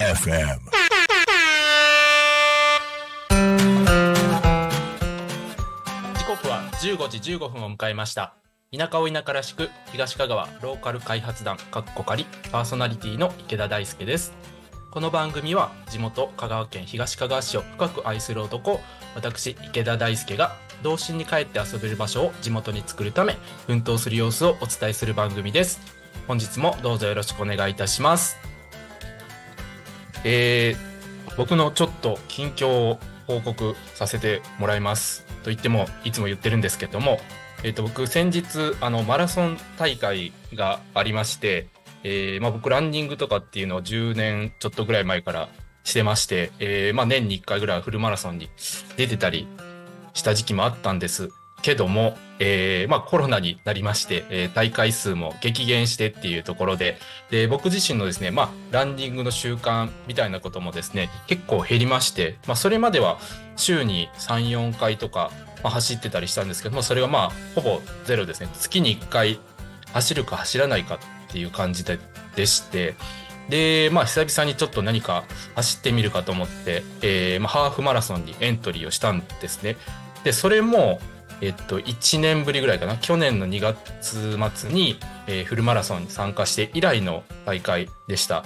FM. 時刻は15時15分を迎えました田舎を田舎らしく東香川ローカル開発団かっこかりパーソナリティの池田大輔ですこの番組は地元香川県東香川市を深く愛する男私池田大輔が童心に帰って遊べる場所を地元に作るため奮闘する様子をお伝えする番組です。本日もどうぞよろしくお願いいたします。えー、僕のちょっと近況を報告させてもらいますと言ってもいつも言ってるんですけども、えー、と僕先日あのマラソン大会がありまして、えーまあ、僕ランニングとかっていうのを10年ちょっとぐらい前からしてまして、えーまあ、年に1回ぐらいフルマラソンに出てたりした時期もあったんですけども、えーまあ、コロナになりまして、えー大会数も激減してっていうところでで僕自身のですね、まあ、ランニングの習慣みたいなこともですね結構減りまして、まあ、それまでは週に34回とか、まあ、走ってたりしたんですけどもそれがまあほぼゼロですね月に1回走るか走らないかっていう感じででしてでまあ久々にちょっと何か走ってみるかと思って、えーまあ、ハーフマラソンにエントリーをしたんですね。でそれもえっと、1年ぶりぐらいかな去年の2月末に、えーフルマラソンに参加して以来の大会でした。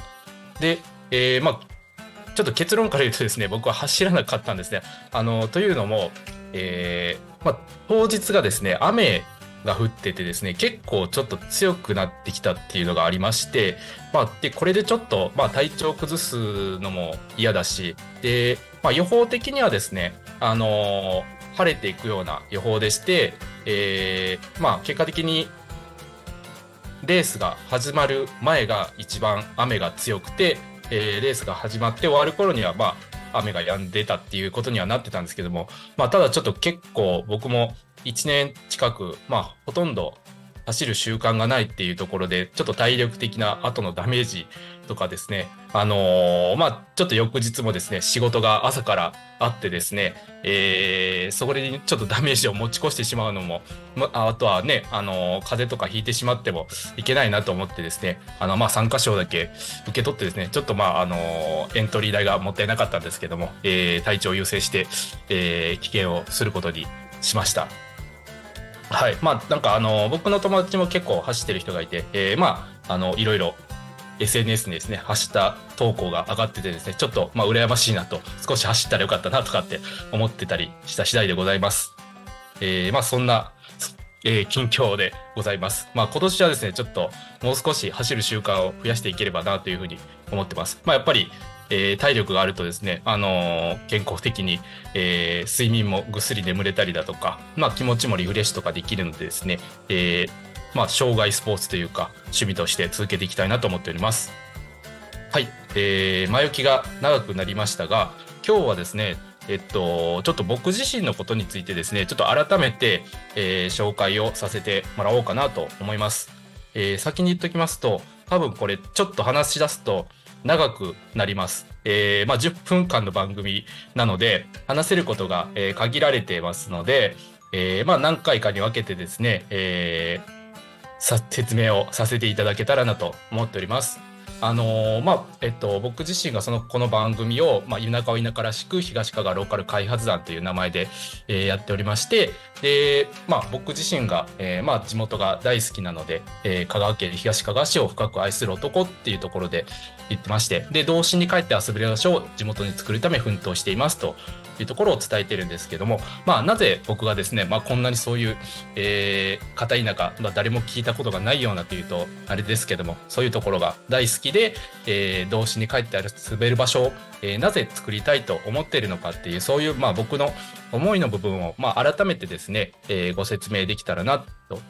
で、えーまあちょっと結論から言うとですね僕は走らなかったんですね。あのというのも、えーまあ、当日がですね雨が降っててですね結構ちょっと強くなってきたっていうのがありまして、まあ、でこれでちょっと、まあ、体調崩すのも嫌だしで、まあ、予報的にはですねあのー晴れていくような予報でして、えーまあ結果的にレースが始まる前が一番雨が強くて、えーレースが始まって終わる頃にはまあ雨が止んでたっていうことにはなってたんですけども、まあ、ただちょっと結構僕も1年近く、まあ、ほとんど走る習慣がないっていうところでちょっと体力的な後のダメージとかですねあのーまあちょっと翌日もですね仕事が朝からあってですね、えーそこにちょっとダメージを持ち越してしまうのもまああとはね、あのー風邪とかひいてしまってもいけないなと思ってですねあのまあ参加賞だけ受け取ってですねちょっとまああのーエントリー代がもったいなかったんですけども、えー体調を優先して、えー棄権をすることにしました。はい。まあ、なんか、あの、僕の友達も結構走ってる人がいて、えーまあ、あの、いろいろ SNS にですね、走った投稿が上がっててですね、ちょっと、まあ、羨ましいなと、少し走ったらよかったなとかって思ってたりした次第でございます。えーまあ、そんな、えー近況でございます。まあ、今年はですね、ちょっと、もう少し走る習慣を増やしていければなというふうに思ってます。まあ、やっぱり、えー体力があるとですね、あのー健康的に、え睡眠もぐっすり眠れたりだとか、まあ、気持ちもリフレッシュとかできるのでですね、えまあ、障害スポーツというか趣味として続けていきたいなと思っております。はい、えー前置きが長くなりましたが今日はですねえっと、ちょっと僕自身のことについてですね、ちょっと改めて、えー紹介をさせてもらおうかなと思います。えー先に言っておきますと、多分これちょっと話し出すと長くなります。えーまあ、10分間の番組なので、話せることが、え限られてますので、えまあ、何回かに分けてですね、えー説明をさせていただけたらなと思っております。あのーまあえっと、僕自身がそのこの番組を、まあ、田舎を田舎らしく東香川ローカル開発団という名前で、えーやっておりましてで、まあ、僕自身が、えーまあ、地元が大好きなので、えー香川県東香川市を深く愛する男っていうところで言ってましてで童心に帰って遊べる場所を地元に作るため奮闘していますと。ていうところを伝えてるんですけども、まあ、なぜ僕がですね、まあ、こんなにそういう、えー片田舎、まあ、誰も聞いたことがないようなというとあれですけどもそういうところが大好きで、えー、童心に帰って遊べる場所を、えーなぜ作りたいと思っているのかっていうそういう、まあ、僕の思いの部分を、まあ、改めてですね、えーご説明できたらなと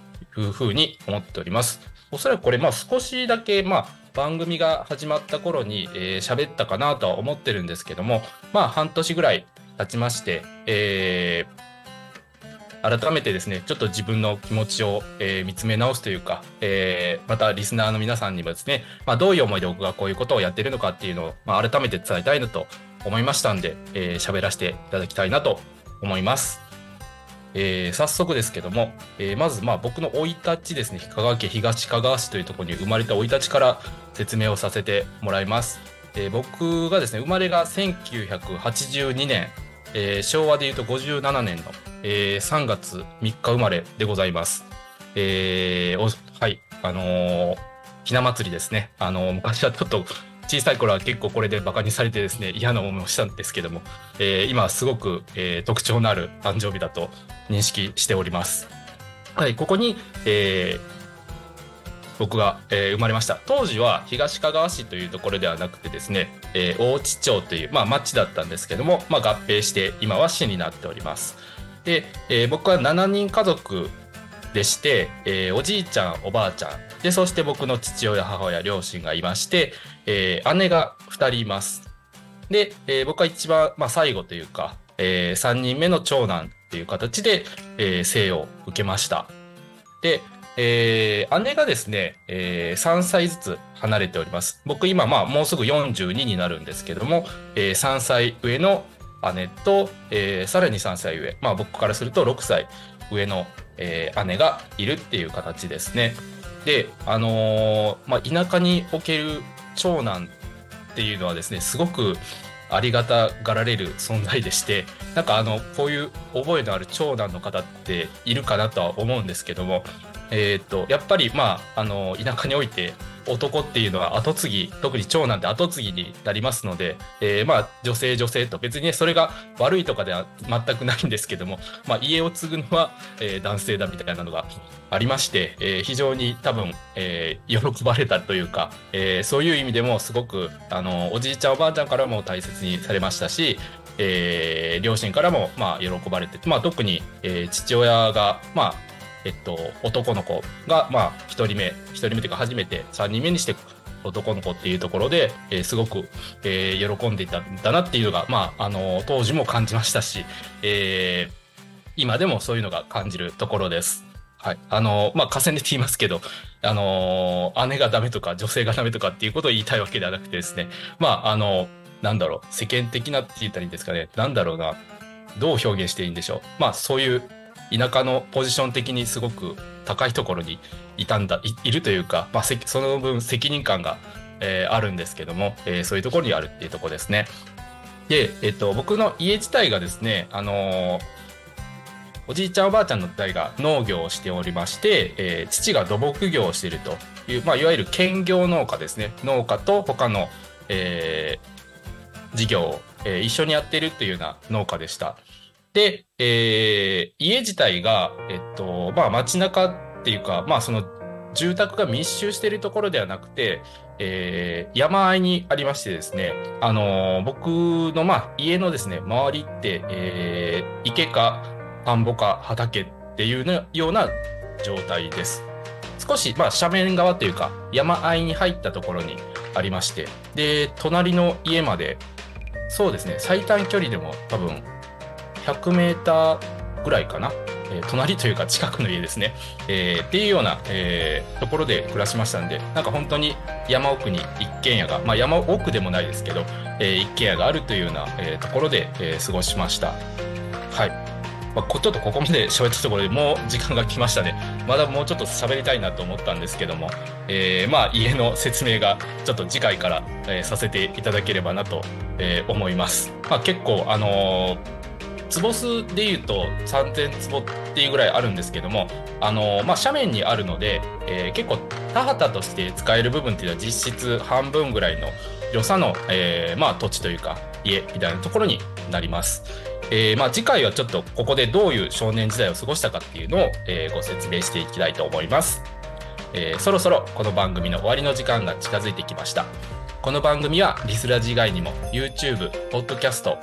いうふうに思っております。おそらくこれ、まあ、少しだけ、まあ、番組が始まった頃に喋、えーったかなとは思ってるんですけども、まあ、半年ぐらい経ちまして、えー改めてですね、ちょっと自分の気持ちを、えー見つめ直すというか、えーまたリスナーの皆さんにもですね、まあ、どういう思いで僕がこういうことをやってるのかっていうのを、まあ、改めて伝えたいなと思いましたんで、えー喋らせていただきたいなと思います。えー早速ですけども、えーまずまあ僕の生い立ちですね、香川県東香川市というところに生まれた生い立ちから説明をさせてもらいます。えー僕がですね、生まれが1982年、えー昭和でいうと57年の、えー3月3日生まれでございます。えーはい、あのーひな祭りですね。あのー昔はちょっと小さい頃は結構これでバカにされてですね、嫌な思いをしたんですけども、えー今はすごく、えー特徴のある誕生日だと認識しております。はい、ここに、えー僕が、えー生まれました。当時は東かがわ市というところではなくてですね、えー大地町という、まあ、町だったんですけども、まあ、合併して今は市になっております。で、えー僕は7人家族でして、えーおじいちゃん、おばあちゃん、で、そして僕の父親、母親、両親がいまして、えー姉が2人います。で、えー僕は一番、まあ、最後というか、え3人目の長男っていう形で、えー生を受けました。で、えー姉がですね、え3歳ずつ離れております。僕今、まあ、もうすぐ42になるんですけども、え3歳上の姉と、えーさらに3歳上、まあ、僕からすると6歳上の、えー姉がいるっていう形ですね。で、あのーまあ、田舎における長男っていうのはですね、すごくありがたがられる存在でして、なんかあの、こういう覚えのある長男の方っているかなとは思うんですけども、えっ、と、やっぱりまあ、あの、田舎において男っていうのは後継ぎ、特に長男って後継ぎになりますので、えーまあ、女性女性と別に、それが悪いとかでは全くないんですけども、まあ、家を継ぐのは、えー男性だみたいなのがありまして、えー非常に多分、えー喜ばれたというか、えーそういう意味でもすごく、あの、おじいちゃんおばあちゃんからも大切にされましたし、えー両親からも、まあ、喜ばれて、まあ、特に、えー父親が、まあ、えっと、男の子が、まあ、一人目、一人目というか初めて三人目にして男の子っていうところで、えーすごく、えー喜んでいたんだなっていうのが、まあ、あの、当時も感じましたし、えー今でもそういうのが感じるところです。はい。あの、まあ、河川で言いますけど、あの姉がダメとか女性がダメとかっていうことを言いたいわけではなくてですね、まあ、あの、なんだろう、世間的なって言ったらいいんですかね、なんだろうな、どう表現していいんでしょう。まあ、そういう田舎のポジション的にすごく高いところにいたんだ、いるというか、まあ、その分責任感が、えーあるんですけども、えーそういうところにあるっていうところですね。で、えっと、僕の家自体がですね、あのーおじいちゃんおばあちゃんの代が農業をしておりまして、えー父が土木業をしているという、まあ、いわゆる兼業農家ですね。農家と他の、えー事業を、え一緒にやっているというような農家でした。で、えー家自体が、えっと、まあ街中っていうか、まあその住宅が密集しているところではなくて、えー山あいにありましてですね、あのー僕のまあ家のですね、周りって、えー池か田んぼか畑っていうような状態です。少し、まあ、斜面側というか、山あいに入ったところにありまして、で、隣の家まで、そうですね、最短距離でも多分、100メーターぐらいかな。えー隣というか近くの家ですね。えーっていうような、えーところで暮らしましたんで、なんか本当に山奥に一軒家が、まあ山奥でもないですけど、え一軒家があるというような、えところで、え過ごしました。はい。まあ、ちょっとここまで 喋ったところでもう時間が来ましたね。まだもうちょっと喋りたいなと思ったんですけども、えーまあ家の説明がちょっと次回から、えさせていただければなと、え思います。まあ結構あのー坪数でいうと3000坪っていうぐらいあるんですけども、あのまあ斜面にあるので、えー結構田畑として使える部分っていうのは実質半分ぐらいの良さの、えーまあ土地というか家みたいなところになります。えーまあ、次回はちょっとここでどういう少年時代を過ごしたかっていうのを、えーご説明していきたいと思います、えーそろそろこの番組の終わりの時間が近づいてきましたこの番組はリスラジ以外にも YouTube、Podcast、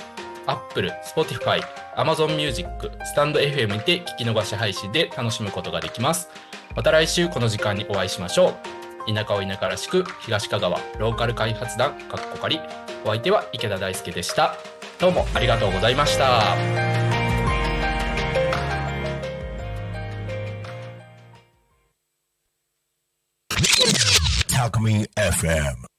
Apple、Spotify、Amazon Music、スタンド FM にて聞き逃し配信で楽しむことができますまた来週この時間にお会いしましょう田舎を田舎らしく東香川ローカル開発団かっこかりお相手は池田大輔でしたどうもありがとうございました。Alchemy FM.